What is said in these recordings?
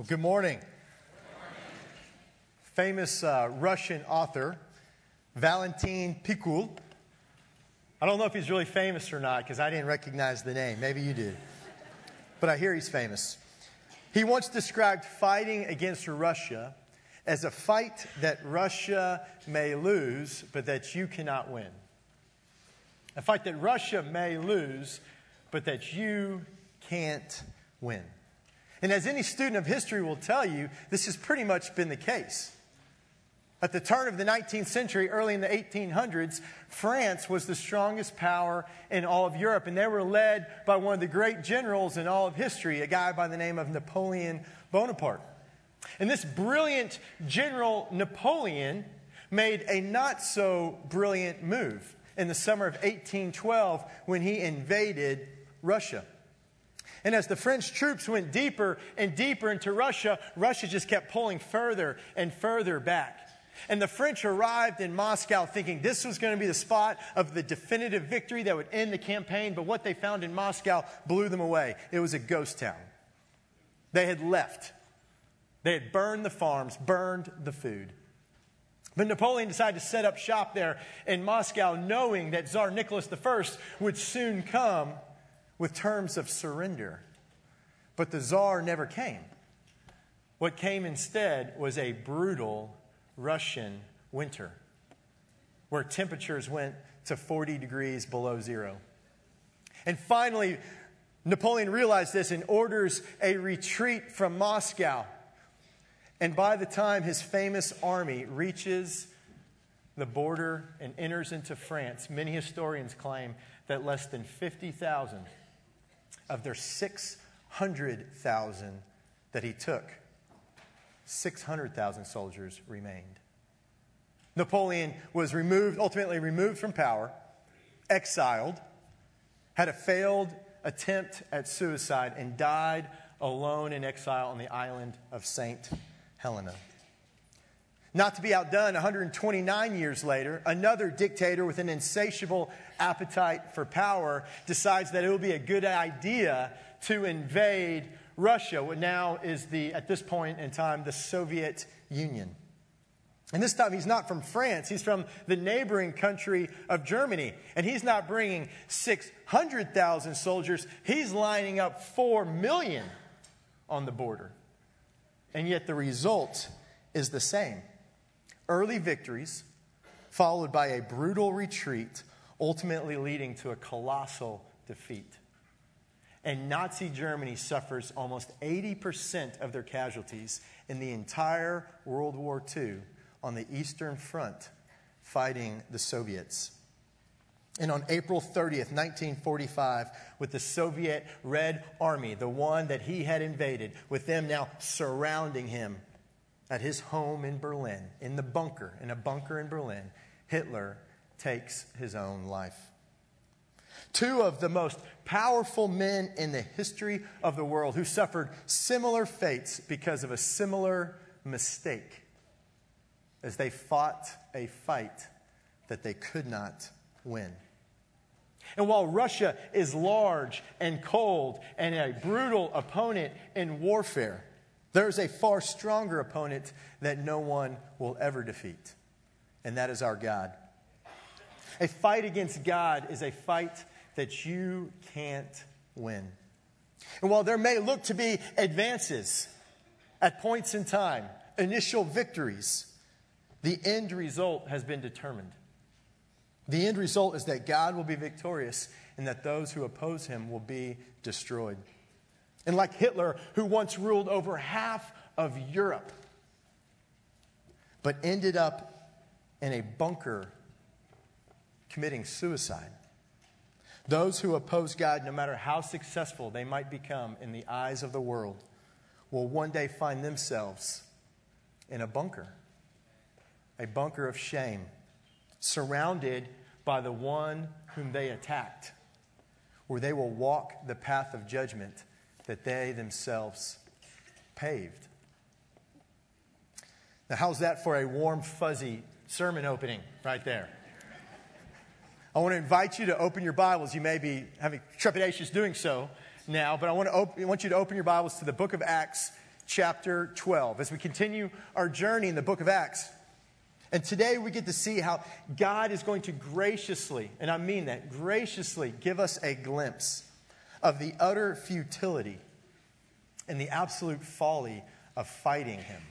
Well, good morning. Famous uh, Russian author, Valentin Pikul. I don't know if he's really famous or not because I didn't recognize the name. Maybe you did. But I hear he's famous. He once described fighting against Russia as a fight that Russia may lose, but that you cannot win. A fight that Russia may lose, but that you can't win. And as any student of history will tell you, this has pretty much been the case. At the turn of the 19th century, early in the 1800s, France was the strongest power in all of Europe, and they were led by one of the great generals in all of history, a guy by the name of Napoleon Bonaparte. And this brilliant general Napoleon made a not so brilliant move in the summer of 1812 when he invaded Russia. And as the French troops went deeper and deeper into Russia, Russia just kept pulling further and further back. And the French arrived in Moscow thinking this was going to be the spot of the definitive victory that would end the campaign, but what they found in Moscow blew them away. It was a ghost town. They had left, they had burned the farms, burned the food. But Napoleon decided to set up shop there in Moscow, knowing that Tsar Nicholas I would soon come with terms of surrender. But the czar never came. What came instead was a brutal Russian winter where temperatures went to 40 degrees below zero. And finally, Napoleon realized this and orders a retreat from Moscow. And by the time his famous army reaches the border and enters into France, many historians claim that less than 50,000 of their 600,000 that he took, 600,000 soldiers remained. Napoleon was removed, ultimately removed from power, exiled, had a failed attempt at suicide, and died alone in exile on the island of St. Helena. Not to be outdone, 129 years later, another dictator with an insatiable appetite for power decides that it will be a good idea to invade Russia, what now is the, at this point in time, the Soviet Union. And this time he's not from France, he's from the neighboring country of Germany. And he's not bringing 600,000 soldiers, he's lining up 4 million on the border. And yet the result is the same early victories, followed by a brutal retreat, ultimately leading to a colossal defeat. And Nazi Germany suffers almost 80% of their casualties in the entire World War II on the Eastern Front fighting the Soviets. And on April 30th, 1945, with the Soviet Red Army, the one that he had invaded, with them now surrounding him, at his home in Berlin, in the bunker, in a bunker in Berlin, Hitler takes his own life. Two of the most powerful men in the history of the world who suffered similar fates because of a similar mistake as they fought a fight that they could not win. And while Russia is large and cold and a brutal opponent in warfare, there's a far stronger opponent that no one will ever defeat, and that is our God. A fight against God is a fight that you can't win. And while there may look to be advances at points in time, initial victories, the end result has been determined. The end result is that God will be victorious and that those who oppose him will be destroyed. And like Hitler, who once ruled over half of Europe, but ended up in a bunker committing suicide. Those who oppose God, no matter how successful they might become in the eyes of the world, will one day find themselves in a bunker, a bunker of shame, surrounded by the one whom they attacked, where they will walk the path of judgment that they themselves paved. Now, how's that for a warm, fuzzy sermon opening right there? I want to invite you to open your Bibles. You may be having trepidatious doing so now, but I want, to op- I want you to open your Bibles to the book of Acts, chapter 12 as we continue our journey in the book of Acts. And today we get to see how God is going to graciously, and I mean that, graciously give us a glimpse of the utter futility and the absolute folly of fighting Him,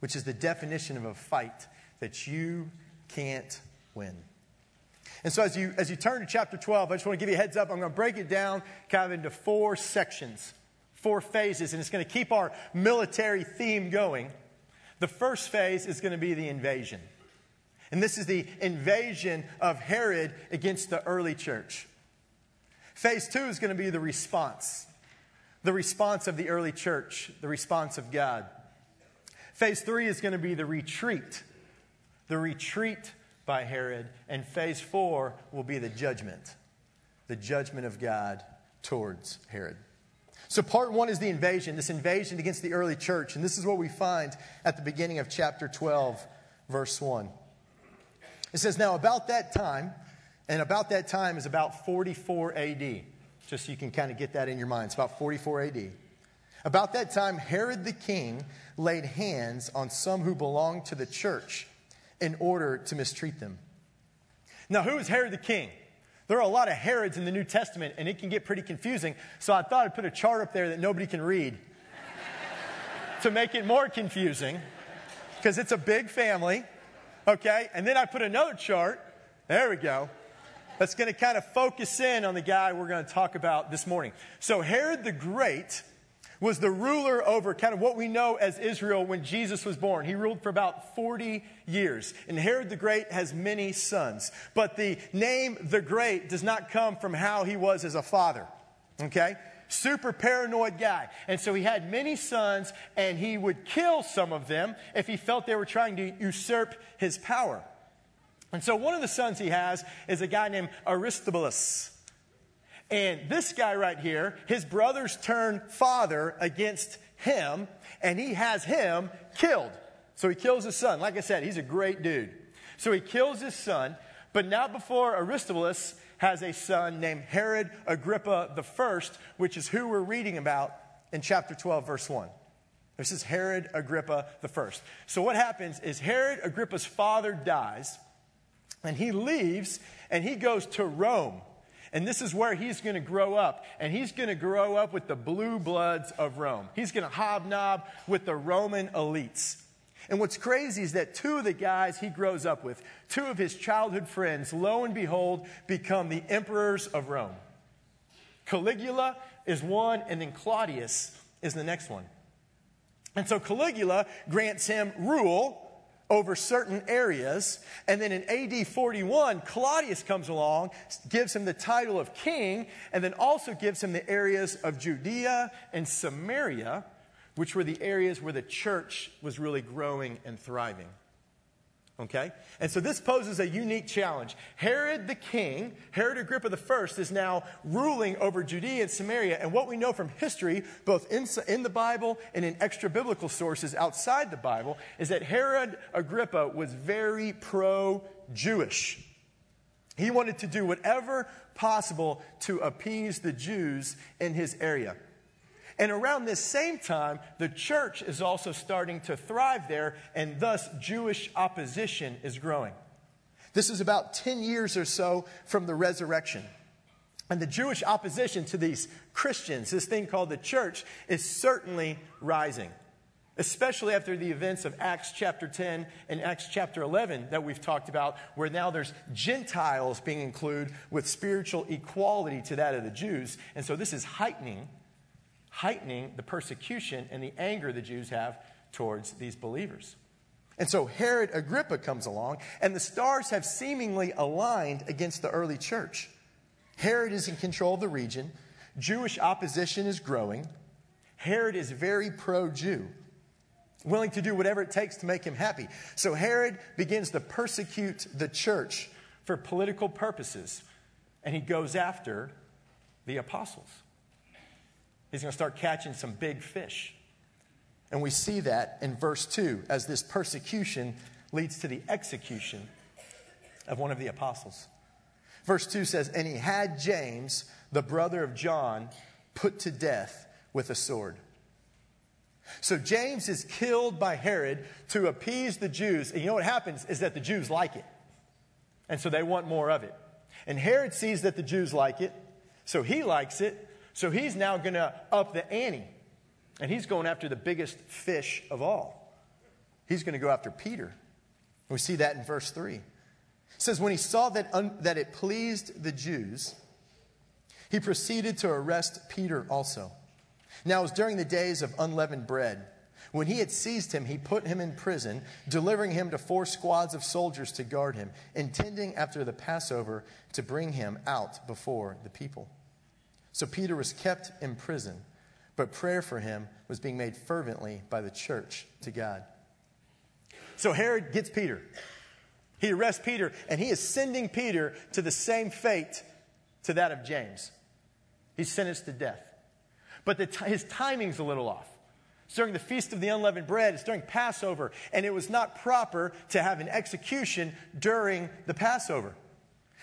which is the definition of a fight that you can't win. And so, as you, as you turn to chapter 12, I just want to give you a heads up. I'm going to break it down kind of into four sections, four phases, and it's going to keep our military theme going. The first phase is going to be the invasion. And this is the invasion of Herod against the early church. Phase two is going to be the response the response of the early church, the response of God. Phase three is going to be the retreat, the retreat by Herod. And phase four will be the judgment, the judgment of God towards Herod. So, part one is the invasion, this invasion against the early church. And this is what we find at the beginning of chapter 12, verse 1. It says, Now, about that time, and about that time is about 44 AD, just so you can kind of get that in your mind. It's about 44 AD. About that time, Herod the king laid hands on some who belonged to the church in order to mistreat them. Now, who is Herod the king? There are a lot of Herods in the New Testament, and it can get pretty confusing. So I thought I'd put a chart up there that nobody can read to make it more confusing, because it's a big family. Okay? And then I put another chart. There we go. That's going to kind of focus in on the guy we're going to talk about this morning. So, Herod the Great was the ruler over kind of what we know as Israel when Jesus was born. He ruled for about 40 years. And Herod the Great has many sons. But the name the Great does not come from how he was as a father. Okay? Super paranoid guy. And so he had many sons, and he would kill some of them if he felt they were trying to usurp his power. And so one of the sons he has is a guy named Aristobulus. And this guy right here, his brothers turn father against him, and he has him killed. So he kills his son. Like I said, he's a great dude. So he kills his son, but not before Aristobulus has a son named Herod Agrippa I, which is who we're reading about in chapter 12, verse 1. This is Herod Agrippa I. So what happens is Herod Agrippa's father dies, and he leaves and he goes to Rome. And this is where he's going to grow up. And he's going to grow up with the blue bloods of Rome. He's going to hobnob with the Roman elites. And what's crazy is that two of the guys he grows up with, two of his childhood friends, lo and behold, become the emperors of Rome. Caligula is one, and then Claudius is the next one. And so Caligula grants him rule over certain areas. And then in AD 41, Claudius comes along, gives him the title of king, and then also gives him the areas of Judea and Samaria, which were the areas where the church was really growing and thriving. Okay? And so this poses a unique challenge. Herod the king, Herod Agrippa I, is now ruling over Judea and Samaria. And what we know from history, both in, in the Bible and in extra biblical sources outside the Bible, is that Herod Agrippa was very pro Jewish. He wanted to do whatever possible to appease the Jews in his area. And around this same time, the church is also starting to thrive there, and thus Jewish opposition is growing. This is about 10 years or so from the resurrection. And the Jewish opposition to these Christians, this thing called the church, is certainly rising, especially after the events of Acts chapter 10 and Acts chapter 11 that we've talked about, where now there's Gentiles being included with spiritual equality to that of the Jews. And so this is heightening heightening the persecution and the anger the Jews have towards these believers. And so Herod Agrippa comes along, and the stars have seemingly aligned against the early church. Herod is in control of the region, Jewish opposition is growing. Herod is very pro Jew, willing to do whatever it takes to make him happy. So Herod begins to persecute the church for political purposes, and he goes after the apostles. He's going to start catching some big fish. And we see that in verse 2 as this persecution leads to the execution of one of the apostles. Verse 2 says, And he had James, the brother of John, put to death with a sword. So James is killed by Herod to appease the Jews. And you know what happens is that the Jews like it. And so they want more of it. And Herod sees that the Jews like it, so he likes it. So he's now going to up the ante. And he's going after the biggest fish of all. He's going to go after Peter. We see that in verse 3. It says, When he saw that, un- that it pleased the Jews, he proceeded to arrest Peter also. Now it was during the days of unleavened bread. When he had seized him, he put him in prison, delivering him to four squads of soldiers to guard him, intending after the Passover to bring him out before the people. So Peter was kept in prison, but prayer for him was being made fervently by the church to God. So Herod gets Peter. He arrests Peter, and he is sending Peter to the same fate to that of James. He's sentenced to death. But t- his timing's a little off. It's during the Feast of the Unleavened Bread, it's during Passover, and it was not proper to have an execution during the Passover.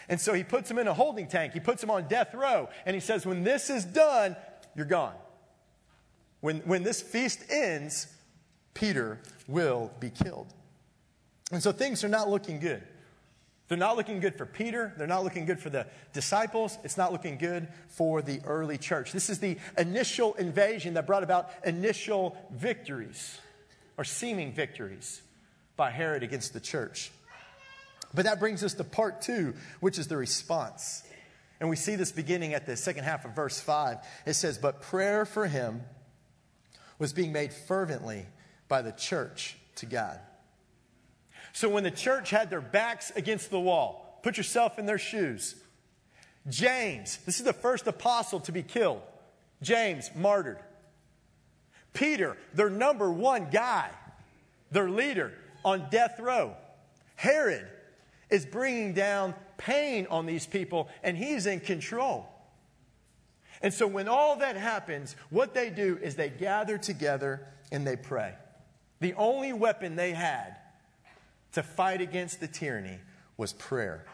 And so he puts him in a holding tank, he puts him on death row, and he says, When this is done, you're gone. When, when this feast ends, Peter will be killed. And so things are not looking good. They're not looking good for Peter. They're not looking good for the disciples. It's not looking good for the early church. This is the initial invasion that brought about initial victories or seeming victories by Herod against the church. But that brings us to part two, which is the response. And we see this beginning at the second half of verse 5. It says, But prayer for him was being made fervently by the church to God. So when the church had their backs against the wall, put yourself in their shoes. James, this is the first apostle to be killed. James, martyred. Peter, their number one guy, their leader, on death row. Herod is bringing down pain on these people, and he's in control. And so when all that happens, what they do is they gather together and they pray. The only weapon they had to fight against the tyranny was prayer.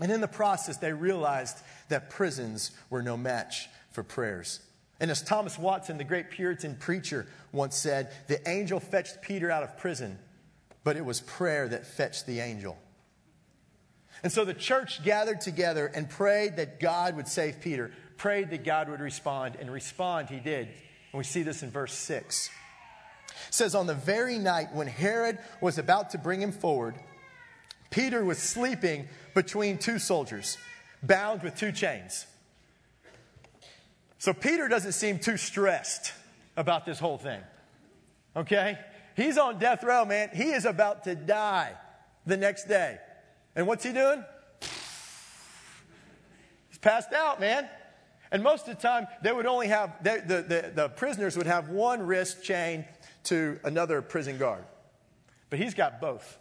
And in the process, they realized that prisons were no match for prayers. And as Thomas Watson, the great Puritan preacher, once said, the angel fetched Peter out of prison, but it was prayer that fetched the angel. And so the church gathered together and prayed that God would save Peter, prayed that God would respond, and respond he did. And we see this in verse 6 says, On the very night when Herod was about to bring him forward, Peter was sleeping between two soldiers, bound with two chains. So Peter doesn't seem too stressed about this whole thing. Okay? He's on death row, man. He is about to die the next day. And what's he doing? He's passed out, man. And most of the time, they would only have, they, the, the, the prisoners would have one wrist chain to another prison guard. But he's got both.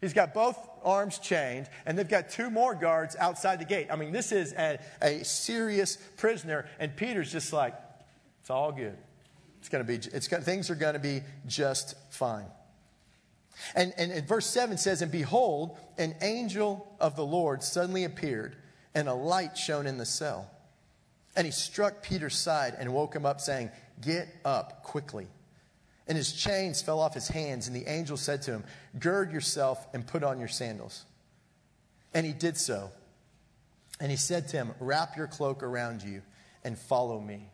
He's got both arms chained, and they've got two more guards outside the gate. I mean, this is a, a serious prisoner, and Peter's just like, it's all good. It's going to be, it's going, things are going to be just fine. And, and, and verse 7 says, And behold, an angel of the Lord suddenly appeared, and a light shone in the cell. And he struck Peter's side and woke him up, saying, Get up quickly and his chains fell off his hands. And the angel said to him, Gird yourself and put on your sandals. And he did so. And he said to him, Wrap your cloak around you and follow me.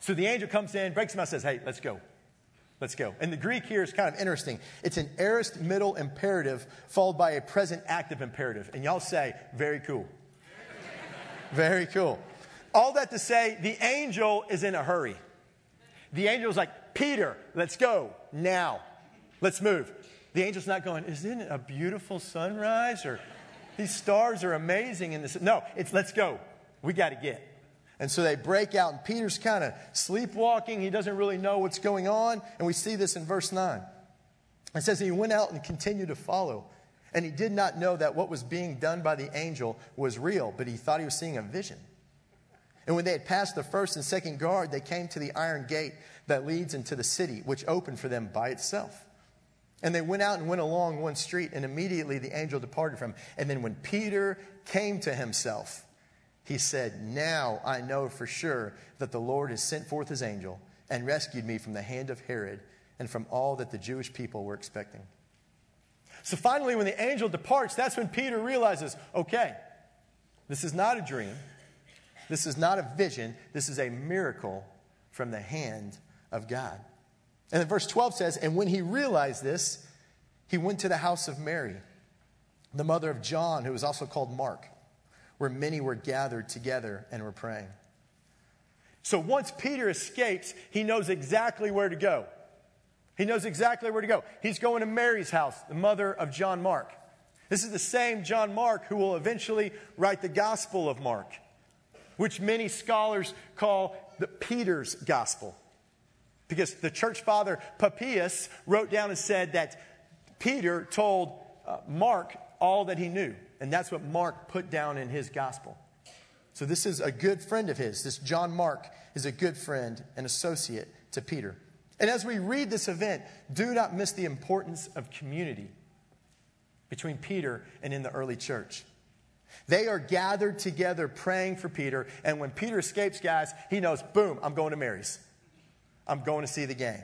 So the angel comes in, breaks him out, says, Hey, let's go. Let's go. And the Greek here is kind of interesting. It's an aorist middle imperative followed by a present active imperative. And y'all say, Very cool. Very cool. All that to say, the angel is in a hurry. The angel is like, Peter, let's go now. Let's move. The angel's not going, Isn't it a beautiful sunrise? Or these stars are amazing in this. No, it's let's go. We got to get. And so they break out, and Peter's kind of sleepwalking. He doesn't really know what's going on. And we see this in verse 9. It says, He went out and continued to follow. And he did not know that what was being done by the angel was real, but he thought he was seeing a vision. And when they had passed the first and second guard, they came to the iron gate that leads into the city, which opened for them by itself. And they went out and went along one street, and immediately the angel departed from him. And then when Peter came to himself, he said, Now I know for sure that the Lord has sent forth his angel and rescued me from the hand of Herod and from all that the Jewish people were expecting. So finally, when the angel departs, that's when Peter realizes okay, this is not a dream. This is not a vision. This is a miracle from the hand of God. And then verse 12 says, And when he realized this, he went to the house of Mary, the mother of John, who was also called Mark, where many were gathered together and were praying. So once Peter escapes, he knows exactly where to go. He knows exactly where to go. He's going to Mary's house, the mother of John Mark. This is the same John Mark who will eventually write the Gospel of Mark, which many scholars call the Peter's Gospel. Because the church father Papias wrote down and said that Peter told uh, Mark all that he knew. And that's what Mark put down in his gospel. So this is a good friend of his. This John Mark is a good friend and associate to Peter. And as we read this event, do not miss the importance of community between Peter and in the early church. They are gathered together praying for Peter, and when Peter escapes, guys, he knows, boom, I'm going to Mary's. I'm going to see the game.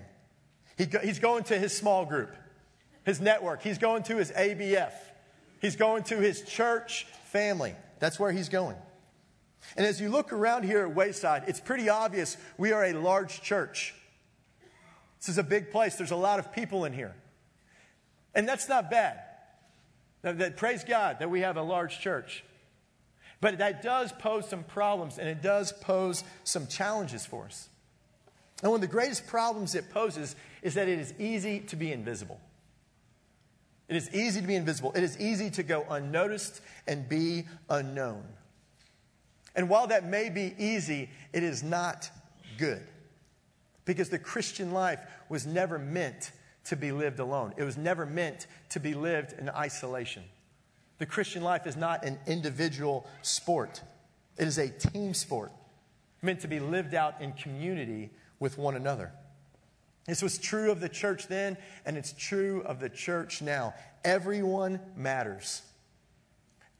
He go, he's going to his small group, his network. He's going to his ABF. He's going to his church family. That's where he's going. And as you look around here at Wayside, it's pretty obvious we are a large church. This is a big place. There's a lot of people in here. And that's not bad. That, that, praise God that we have a large church. But that does pose some problems and it does pose some challenges for us. And one of the greatest problems it poses is that it is easy to be invisible. It is easy to be invisible. It is easy to go unnoticed and be unknown. And while that may be easy, it is not good. Because the Christian life was never meant to be lived alone, it was never meant to be lived in isolation. The Christian life is not an individual sport, it is a team sport meant to be lived out in community with one another. This was true of the church then, and it's true of the church now. Everyone matters.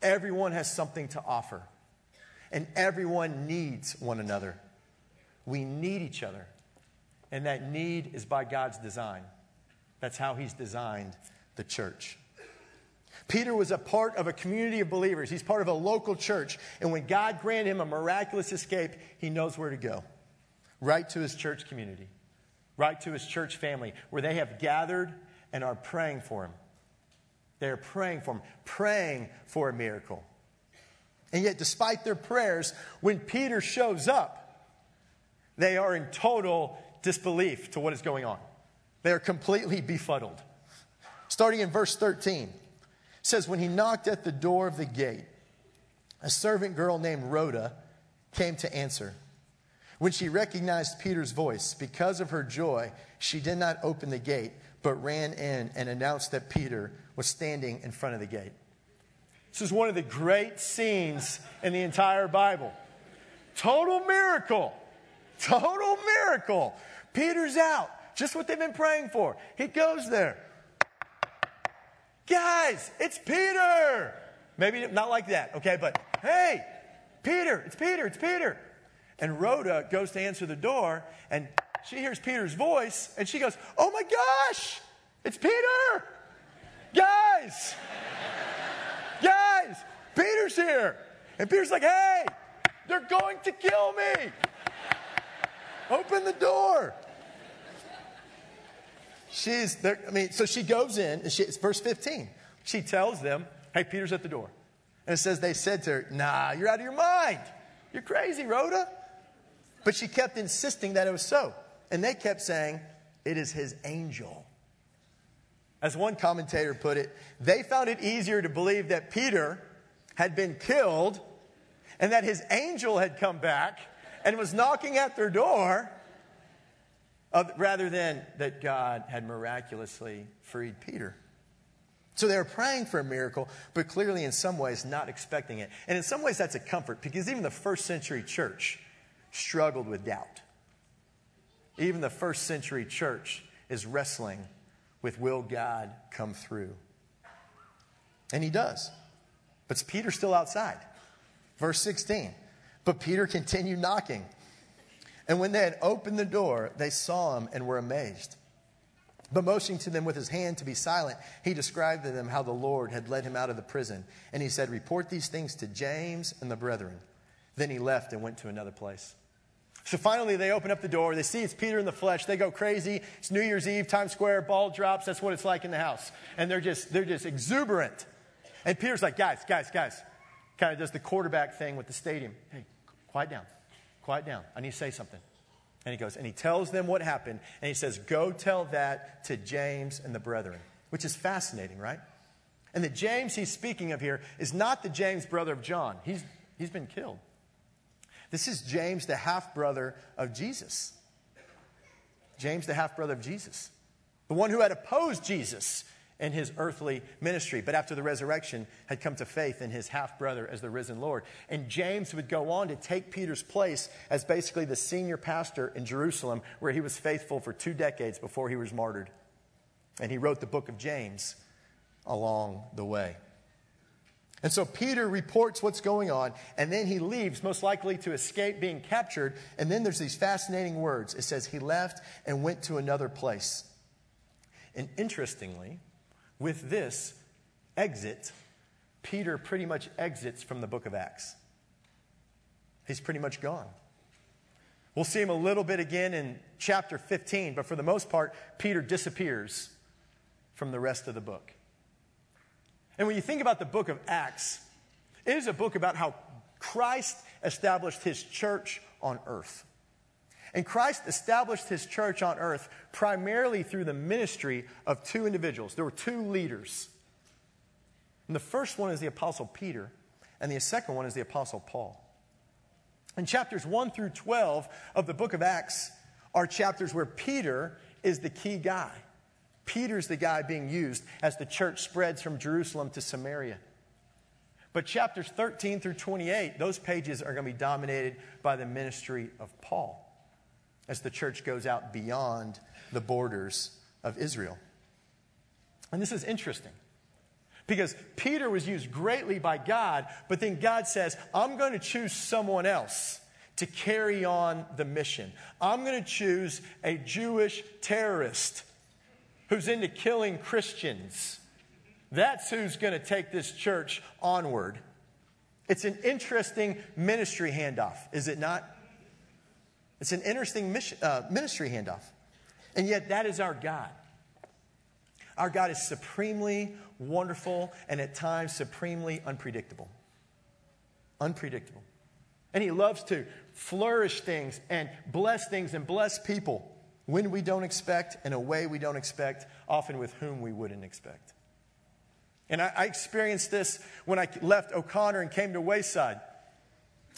Everyone has something to offer, and everyone needs one another. We need each other, and that need is by God's design. That's how He's designed the church. Peter was a part of a community of believers. He's part of a local church. And when God granted him a miraculous escape, he knows where to go right to his church community, right to his church family, where they have gathered and are praying for him. They are praying for him, praying for a miracle. And yet, despite their prayers, when Peter shows up, they are in total disbelief to what is going on. They are completely befuddled. Starting in verse 13, says, When he knocked at the door of the gate, a servant girl named Rhoda came to answer. When she recognized Peter's voice, because of her joy, she did not open the gate, but ran in and announced that Peter was standing in front of the gate. This is one of the great scenes in the entire Bible. Total miracle. Total miracle. Peter's out. Just what they've been praying for. He goes there. Guys, it's Peter. Maybe not like that, okay? But hey, Peter, it's Peter, it's Peter. And Rhoda goes to answer the door, and she hears Peter's voice, and she goes, Oh my gosh, it's Peter! Guys! Guys, Peter's here. And Peter's like, Hey, they're going to kill me. Open the door. She's there. I mean, so she goes in, and she, it's verse 15. She tells them, Hey, Peter's at the door. And it says, They said to her, Nah, you're out of your mind. You're crazy, Rhoda. But she kept insisting that it was so. And they kept saying, It is his angel. As one commentator put it, they found it easier to believe that Peter had been killed and that his angel had come back and was knocking at their door rather than that God had miraculously freed Peter. So they were praying for a miracle, but clearly in some ways not expecting it. And in some ways that's a comfort because even the first century church struggled with doubt. Even the first century church is wrestling with will God come through? And he does. But Peter's still outside. Verse 16. But Peter continued knocking. And when they had opened the door, they saw him and were amazed. But motioning to them with his hand to be silent, he described to them how the Lord had led him out of the prison. And he said, Report these things to James and the brethren. Then he left and went to another place. So finally, they open up the door. They see it's Peter in the flesh. They go crazy. It's New Year's Eve, Times Square, ball drops. That's what it's like in the house. And they're just, they're just exuberant. And Peter's like, guys, guys, guys. Kind of does the quarterback thing with the stadium. Hey, quiet down. Quiet down. I need to say something. And he goes, and he tells them what happened. And he says, Go tell that to James and the brethren, which is fascinating, right? And the James he's speaking of here is not the James brother of John. He's, he's been killed. This is James, the half brother of Jesus. James, the half brother of Jesus. The one who had opposed Jesus in his earthly ministry, but after the resurrection had come to faith in his half brother as the risen Lord. And James would go on to take Peter's place as basically the senior pastor in Jerusalem, where he was faithful for two decades before he was martyred. And he wrote the book of James along the way. And so Peter reports what's going on, and then he leaves, most likely to escape being captured. And then there's these fascinating words. It says, He left and went to another place. And interestingly, with this exit, Peter pretty much exits from the book of Acts. He's pretty much gone. We'll see him a little bit again in chapter 15, but for the most part, Peter disappears from the rest of the book. And when you think about the book of Acts, it is a book about how Christ established his church on earth. And Christ established his church on earth primarily through the ministry of two individuals. There were two leaders. And the first one is the Apostle Peter, and the second one is the Apostle Paul. And chapters 1 through 12 of the book of Acts are chapters where Peter is the key guy. Peter's the guy being used as the church spreads from Jerusalem to Samaria. But chapters 13 through 28, those pages are going to be dominated by the ministry of Paul as the church goes out beyond the borders of Israel. And this is interesting because Peter was used greatly by God, but then God says, I'm going to choose someone else to carry on the mission. I'm going to choose a Jewish terrorist who's into killing Christians. That's who's going to take this church onward. It's an interesting ministry handoff, is it not? It's an interesting mission, uh, ministry handoff. And yet, that is our God. Our God is supremely wonderful and at times supremely unpredictable. Unpredictable. And He loves to flourish things and bless things and bless people when we don't expect, in a way we don't expect, often with whom we wouldn't expect. And I, I experienced this when I left O'Connor and came to Wayside.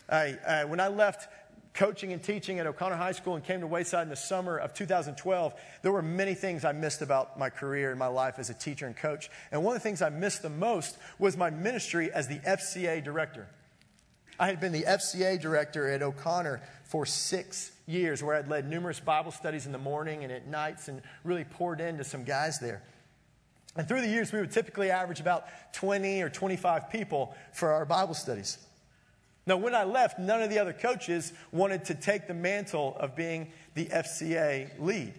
I, I, when I left coaching and teaching at O'Connor High School and came to Wayside in the summer of 2012, there were many things I missed about my career and my life as a teacher and coach. And one of the things I missed the most was my ministry as the FCA director. I had been the FCA director at O'Connor for six years, where I'd led numerous Bible studies in the morning and at nights and really poured into some guys there. And through the years, we would typically average about 20 or 25 people for our Bible studies. Now, when I left, none of the other coaches wanted to take the mantle of being the FCA lead.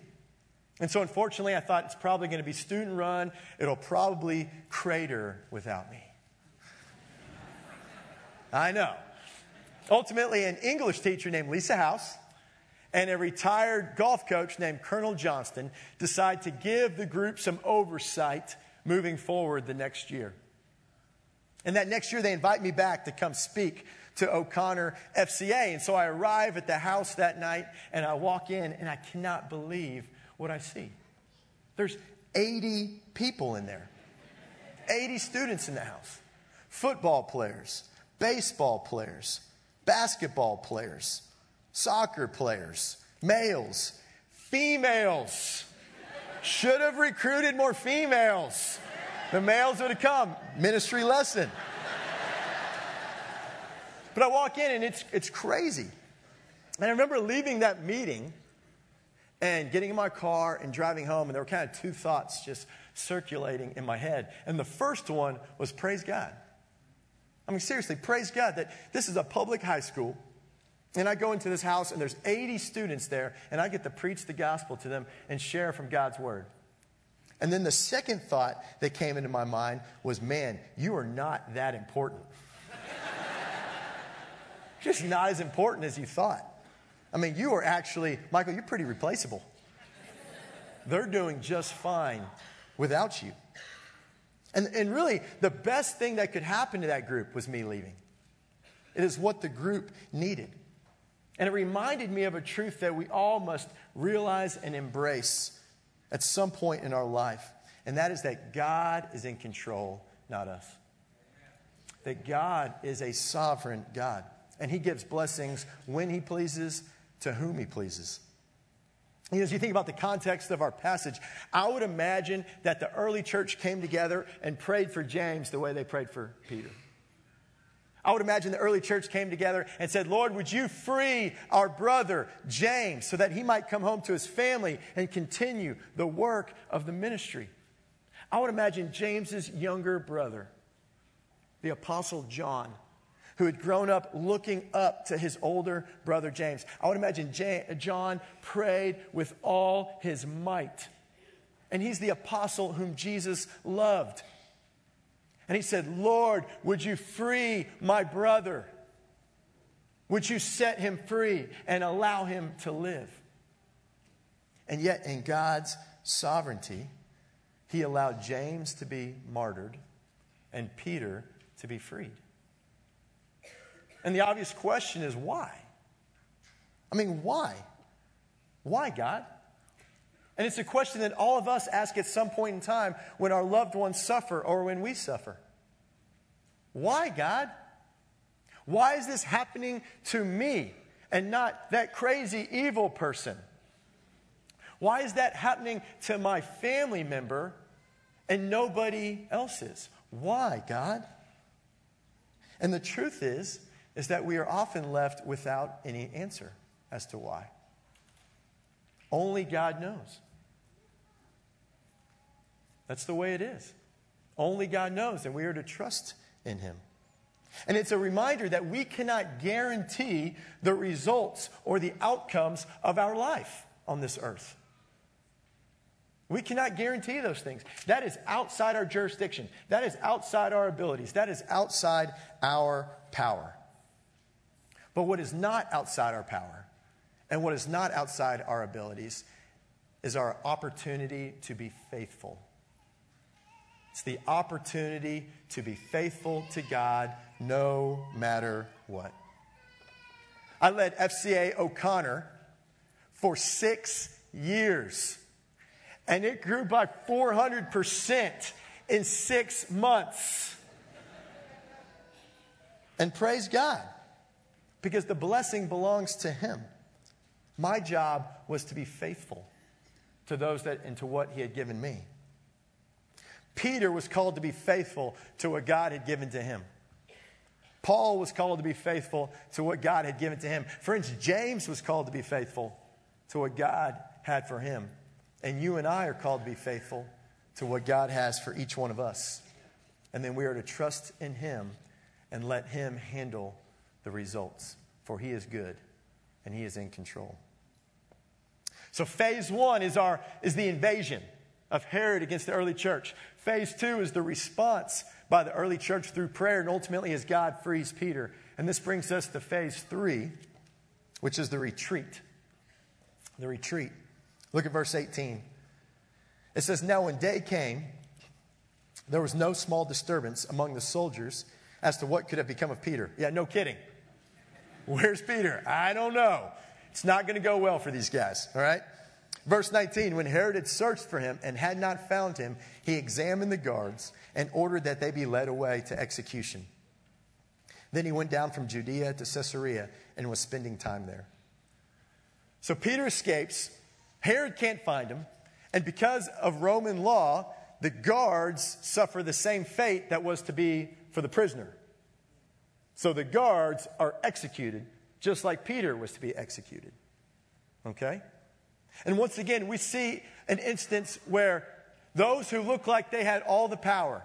And so, unfortunately, I thought it's probably going to be student run. It'll probably crater without me. I know. Ultimately, an English teacher named Lisa House and a retired golf coach named Colonel Johnston decide to give the group some oversight moving forward the next year. And that next year, they invite me back to come speak to O'Connor FCA. And so I arrive at the house that night and I walk in and I cannot believe what I see. There's 80 people in there, 80 students in the house, football players, baseball players, basketball players, soccer players, males, females. Should have recruited more females. The males would have come. Ministry lesson. But I walk in and it's, it's crazy. And I remember leaving that meeting and getting in my car and driving home, and there were kind of two thoughts just circulating in my head. And the first one was praise God. I mean, seriously, praise God that this is a public high school. And I go into this house, and there's 80 students there, and I get to preach the gospel to them and share from God's word. And then the second thought that came into my mind was, man, you are not that important. Just not as important as you thought. I mean, you are actually, Michael, you're pretty replaceable. They're doing just fine without you. And, and really, the best thing that could happen to that group was me leaving. It is what the group needed. And it reminded me of a truth that we all must realize and embrace at some point in our life. And that is that God is in control, not us. That God is a sovereign God. And He gives blessings when He pleases to whom He pleases. You know, as you think about the context of our passage, I would imagine that the early church came together and prayed for James the way they prayed for Peter. I would imagine the early church came together and said, Lord, would you free our brother James so that he might come home to his family and continue the work of the ministry? I would imagine James's younger brother, the apostle John, who had grown up looking up to his older brother James. I would imagine John prayed with all his might. And he's the apostle whom Jesus loved. And he said, Lord, would you free my brother? Would you set him free and allow him to live? And yet, in God's sovereignty, he allowed James to be martyred and Peter to be freed. And the obvious question is why? I mean, why? Why, God? And it's a question that all of us ask at some point in time when our loved ones suffer or when we suffer. Why, God? Why is this happening to me and not that crazy evil person? Why is that happening to my family member and nobody else's? Why, God? And the truth is, is that we are often left without any answer as to why. Only God knows. That's the way it is. Only God knows, and we are to trust in Him. And it's a reminder that we cannot guarantee the results or the outcomes of our life on this earth. We cannot guarantee those things. That is outside our jurisdiction. That is outside our abilities. That is outside our power. But what is not outside our power and what is not outside our abilities is our opportunity to be faithful it's the opportunity to be faithful to God no matter what. I led FCA O'Connor for six years, and it grew by 400% in six months. And praise God, because the blessing belongs to Him. My job was to be faithful to those that and to what He had given me. Peter was called to be faithful to what God had given to him. Paul was called to be faithful to what God had given to him. Friends, James was called to be faithful to what God had for him. And you and I are called to be faithful to what God has for each one of us. And then we are to trust in him and let him handle the results, for he is good and he is in control. So phase one is our is the invasion of Herod against the early church. Phase two is the response by the early church through prayer, and ultimately as God frees Peter. And this brings us to phase three, which is the retreat. The retreat. Look at verse 18. It says, Now when day came, there was no small disturbance among the soldiers as to what could have become of Peter. Yeah, no kidding. Where's Peter? I don't know. It's not going to go well for these guys, all right? Verse 19 When Herod had searched for him and had not found him, he examined the guards and ordered that they be led away to execution. Then he went down from Judea to Caesarea and was spending time there. So Peter escapes. Herod can't find him. And because of Roman law, the guards suffer the same fate that was to be for the prisoner. So the guards are executed, just like Peter was to be executed. Okay? And once again, we see an instance where those who looked like they had all the power,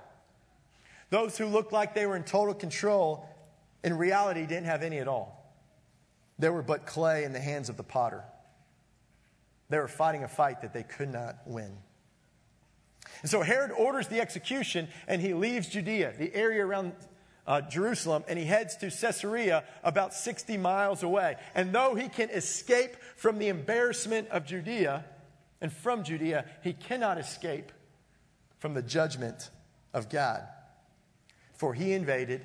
those who looked like they were in total control, in reality didn't have any at all. they were but clay in the hands of the potter. They were fighting a fight that they could not win. And so Herod orders the execution and he leaves Judea, the area around uh, Jerusalem, and he heads to Caesarea about 60 miles away. And though he can escape from the embarrassment of Judea and from Judea, he cannot escape from the judgment of God. For he invaded,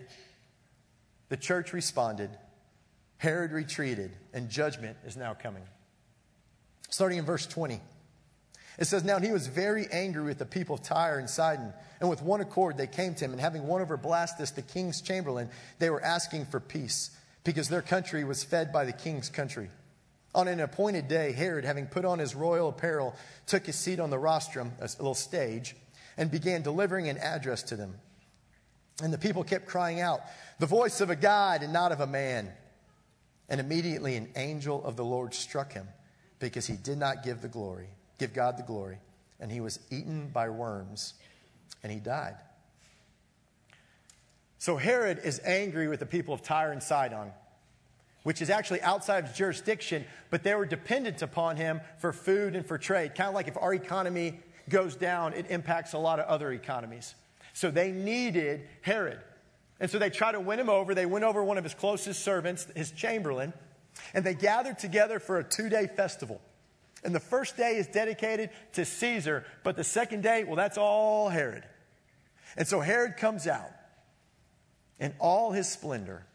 the church responded, Herod retreated, and judgment is now coming. Starting in verse 20. It says, Now he was very angry with the people of Tyre and Sidon, and with one accord they came to him, and having won over Blastus, the king's chamberlain, they were asking for peace, because their country was fed by the king's country. On an appointed day, Herod, having put on his royal apparel, took his seat on the rostrum, a little stage, and began delivering an address to them. And the people kept crying out, The voice of a God and not of a man. And immediately an angel of the Lord struck him because he did not give the glory give God the glory. And he was eaten by worms, and he died. So Herod is angry with the people of Tyre and Sidon, which is actually outside of his jurisdiction, but they were dependent upon him for food and for trade. Kind of like if our economy goes down, it impacts a lot of other economies. So they needed Herod. And so they tried to win him over. They went over one of his closest servants, his chamberlain, and they gathered together for a two day festival. And the first day is dedicated to Caesar, but the second day, well, that's all Herod. And so Herod comes out in all his splendor,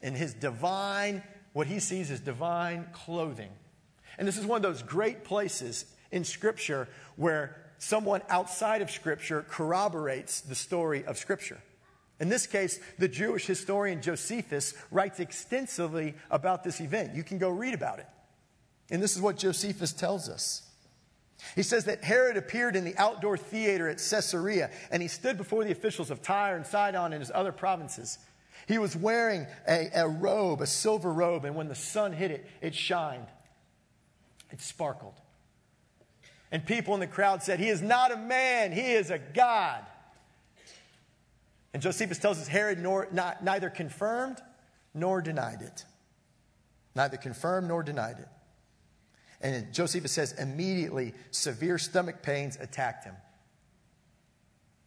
in his divine, what he sees as divine clothing. And this is one of those great places in Scripture where someone outside of Scripture corroborates the story of Scripture. In this case, the Jewish historian Josephus writes extensively about this event. You can go read about it. And this is what Josephus tells us. He says that Herod appeared in the outdoor theater at Caesarea, and he stood before the officials of Tyre and Sidon and his other provinces. He was wearing a, a robe, a silver robe, and when the sun hit it, it shined. It sparkled. And people in the crowd said, He is not a man, he is a God. And Josephus tells us Herod nor, not, neither confirmed nor denied it. Neither confirmed nor denied it. And Josephus says, immediately severe stomach pains attacked him.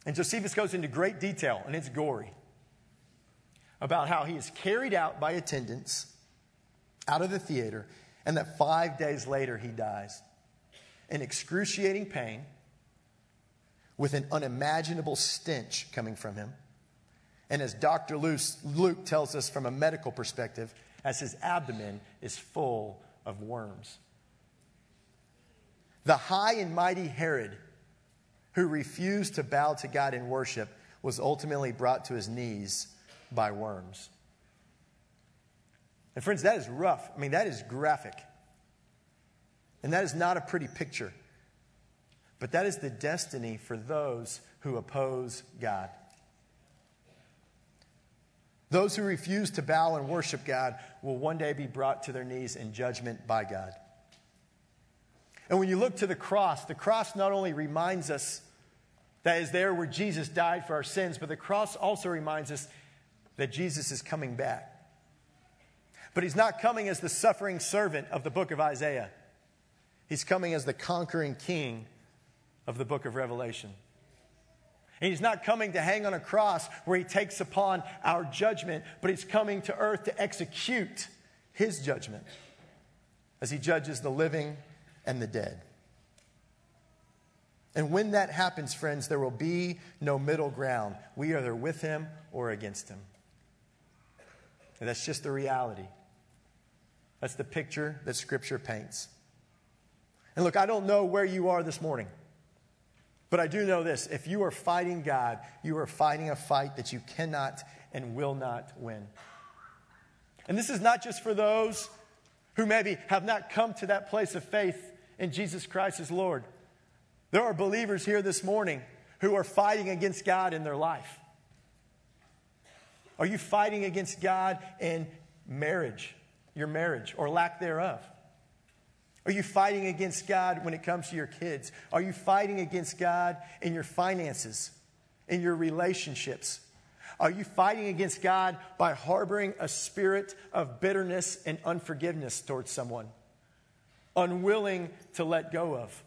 And Josephus goes into great detail, and it's gory, about how he is carried out by attendants out of the theater, and that five days later he dies in excruciating pain with an unimaginable stench coming from him. And as Dr. Luke tells us from a medical perspective, as his abdomen is full of worms. The high and mighty Herod, who refused to bow to God in worship, was ultimately brought to his knees by worms. And, friends, that is rough. I mean, that is graphic. And that is not a pretty picture. But that is the destiny for those who oppose God. Those who refuse to bow and worship God will one day be brought to their knees in judgment by God. And when you look to the cross, the cross not only reminds us that is there where Jesus died for our sins, but the cross also reminds us that Jesus is coming back. But he's not coming as the suffering servant of the book of Isaiah. He's coming as the conquering king of the book of Revelation. And he's not coming to hang on a cross where he takes upon our judgment, but he's coming to earth to execute his judgment as he judges the living and the dead. And when that happens, friends, there will be no middle ground. We are either with him or against him. And that's just the reality. That's the picture that Scripture paints. And look, I don't know where you are this morning, but I do know this. If you are fighting God, you are fighting a fight that you cannot and will not win. And this is not just for those who maybe have not come to that place of faith in Jesus Christ as Lord. There are believers here this morning who are fighting against God in their life. Are you fighting against God in marriage, your marriage, or lack thereof? Are you fighting against God when it comes to your kids? Are you fighting against God in your finances, in your relationships? Are you fighting against God by harboring a spirit of bitterness and unforgiveness towards someone? Unwilling to let go of,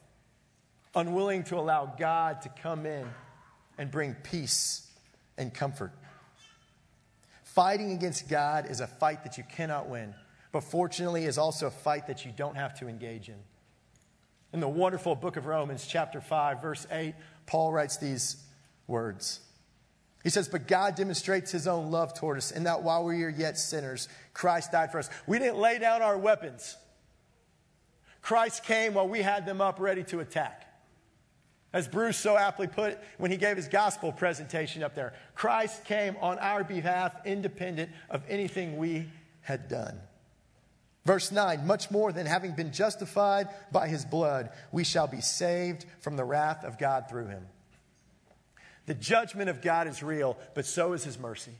unwilling to allow God to come in and bring peace and comfort. Fighting against God is a fight that you cannot win, but fortunately is also a fight that you don't have to engage in. In the wonderful book of Romans, chapter 5, verse 8, Paul writes these words. He says, But God demonstrates his own love toward us, in that while we are yet sinners, Christ died for us. We didn't lay down our weapons. Christ came while we had them up ready to attack. As Bruce so aptly put when he gave his gospel presentation up there, Christ came on our behalf, independent of anything we had done. Verse 9, much more than having been justified by his blood, we shall be saved from the wrath of God through him. The judgment of God is real, but so is his mercy.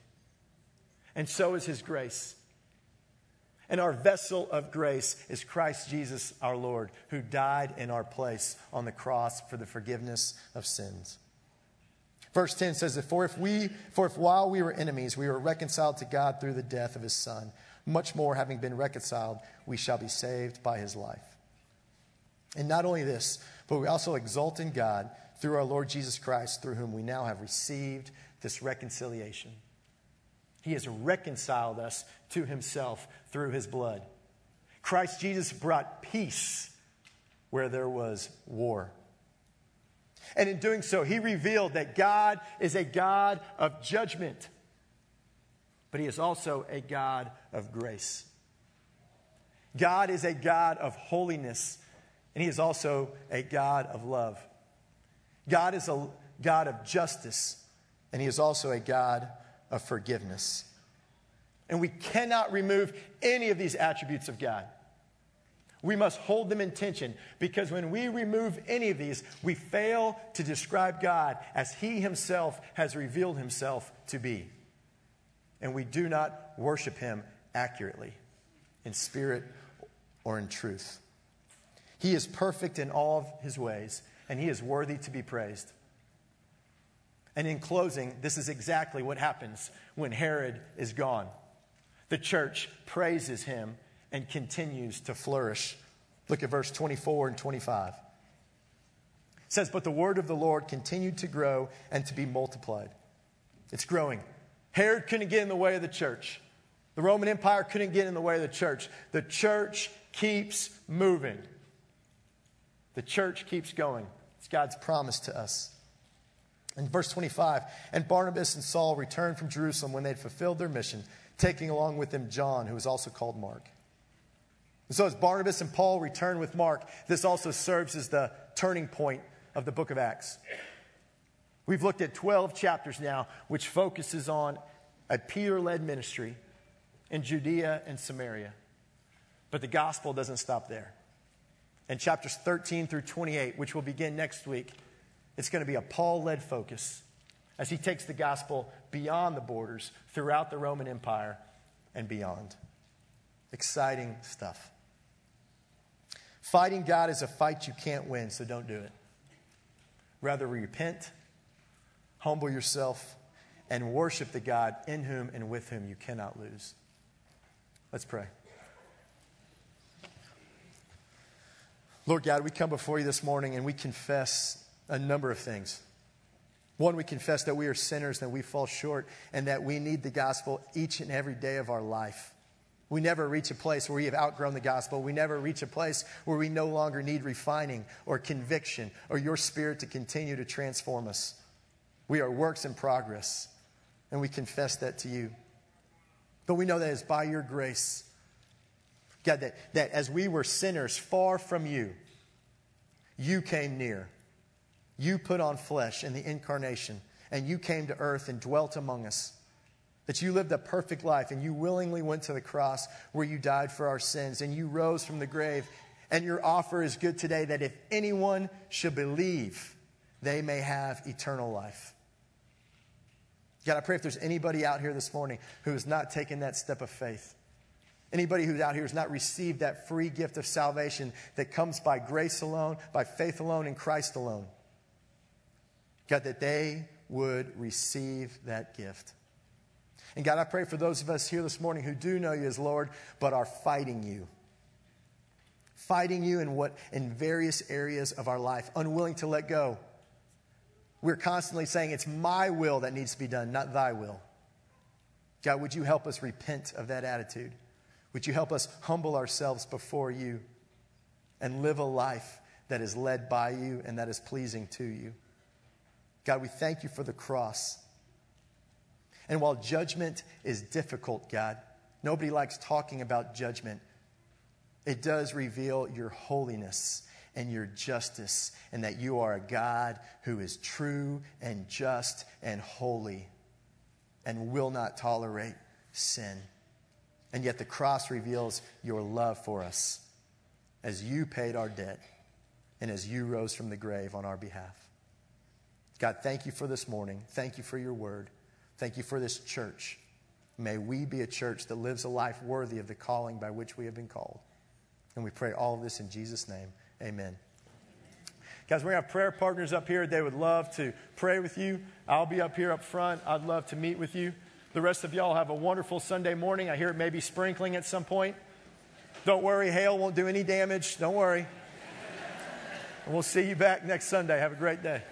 And so is his grace. And our vessel of grace is Christ Jesus our Lord, who died in our place on the cross for the forgiveness of sins. Verse 10 says that for if we for if while we were enemies we were reconciled to God through the death of his son, much more having been reconciled, we shall be saved by his life. And not only this, but we also exult in God through our Lord Jesus Christ, through whom we now have received this reconciliation. He has reconciled us to himself through his blood. Christ Jesus brought peace where there was war. And in doing so, he revealed that God is a God of judgment, but he is also a God of grace. God is a God of holiness, and he is also a God of love. God is a God of justice, and he is also a God of forgiveness. And we cannot remove any of these attributes of God. We must hold them in tension because when we remove any of these, we fail to describe God as He Himself has revealed Himself to be. And we do not worship Him accurately, in spirit or in truth. He is perfect in all of His ways, and He is worthy to be praised. And in closing, this is exactly what happens when Herod is gone. The church praises him and continues to flourish. Look at verse 24 and 25. It says, But the word of the Lord continued to grow and to be multiplied. It's growing. Herod couldn't get in the way of the church. The Roman Empire couldn't get in the way of the church. The church keeps moving. The church keeps going. It's God's promise to us. In verse 25, and Barnabas and Saul returned from Jerusalem when they had fulfilled their mission, taking along with them John, who was also called Mark. And so, as Barnabas and Paul return with Mark, this also serves as the turning point of the book of Acts. We've looked at 12 chapters now, which focuses on a Peter led ministry in Judea and Samaria. But the gospel doesn't stop there. In chapters 13 through 28, which will begin next week, it's going to be a Paul led focus as he takes the gospel beyond the borders, throughout the Roman Empire, and beyond. Exciting stuff. Fighting God is a fight you can't win, so don't do it. Rather, repent, humble yourself, and worship the God in whom and with whom you cannot lose. Let's pray. Lord God, we come before you this morning and we confess a number of things. One, we confess that we are sinners, that we fall short, and that we need the gospel each and every day of our life. We never reach a place where we have outgrown the gospel. We never reach a place where we no longer need refining or conviction or your spirit to continue to transform us. We are works in progress, and we confess that to you. But we know that it's by your grace, God, that, that as we were sinners far from you, you came near. You put on flesh in the incarnation, and you came to earth and dwelt among us. That you lived a perfect life, and you willingly went to the cross where you died for our sins, and you rose from the grave. And your offer is good today that if anyone should believe, they may have eternal life. God, I pray if there's anybody out here this morning who has not taken that step of faith, anybody who's out here has not received that free gift of salvation that comes by grace alone, by faith alone, in Christ alone. God, that they would receive that gift. And God, I pray for those of us here this morning who do know you as Lord, but are fighting you. Fighting you in what in various areas of our life, unwilling to let go. We're constantly saying it's my will that needs to be done, not thy will. God, would you help us repent of that attitude? Would you help us humble ourselves before you and live a life that is led by you and that is pleasing to you? God, we thank you for the cross. And while judgment is difficult, God, nobody likes talking about judgment, it does reveal your holiness and your justice, and that you are a God who is true and just and holy and will not tolerate sin. And yet the cross reveals your love for us as you paid our debt and as you rose from the grave on our behalf. God, thank you for this morning. Thank you for your word. Thank you for this church. May we be a church that lives a life worthy of the calling by which we have been called. And we pray all of this in Jesus' name. Amen. Guys, we have prayer partners up here. They would love to pray with you. I'll be up here up front. I'd love to meet with you. The rest of y'all have a wonderful Sunday morning. I hear it may be sprinkling at some point. Don't worry, hail won't do any damage. Don't worry. And we'll see you back next Sunday. Have a great day.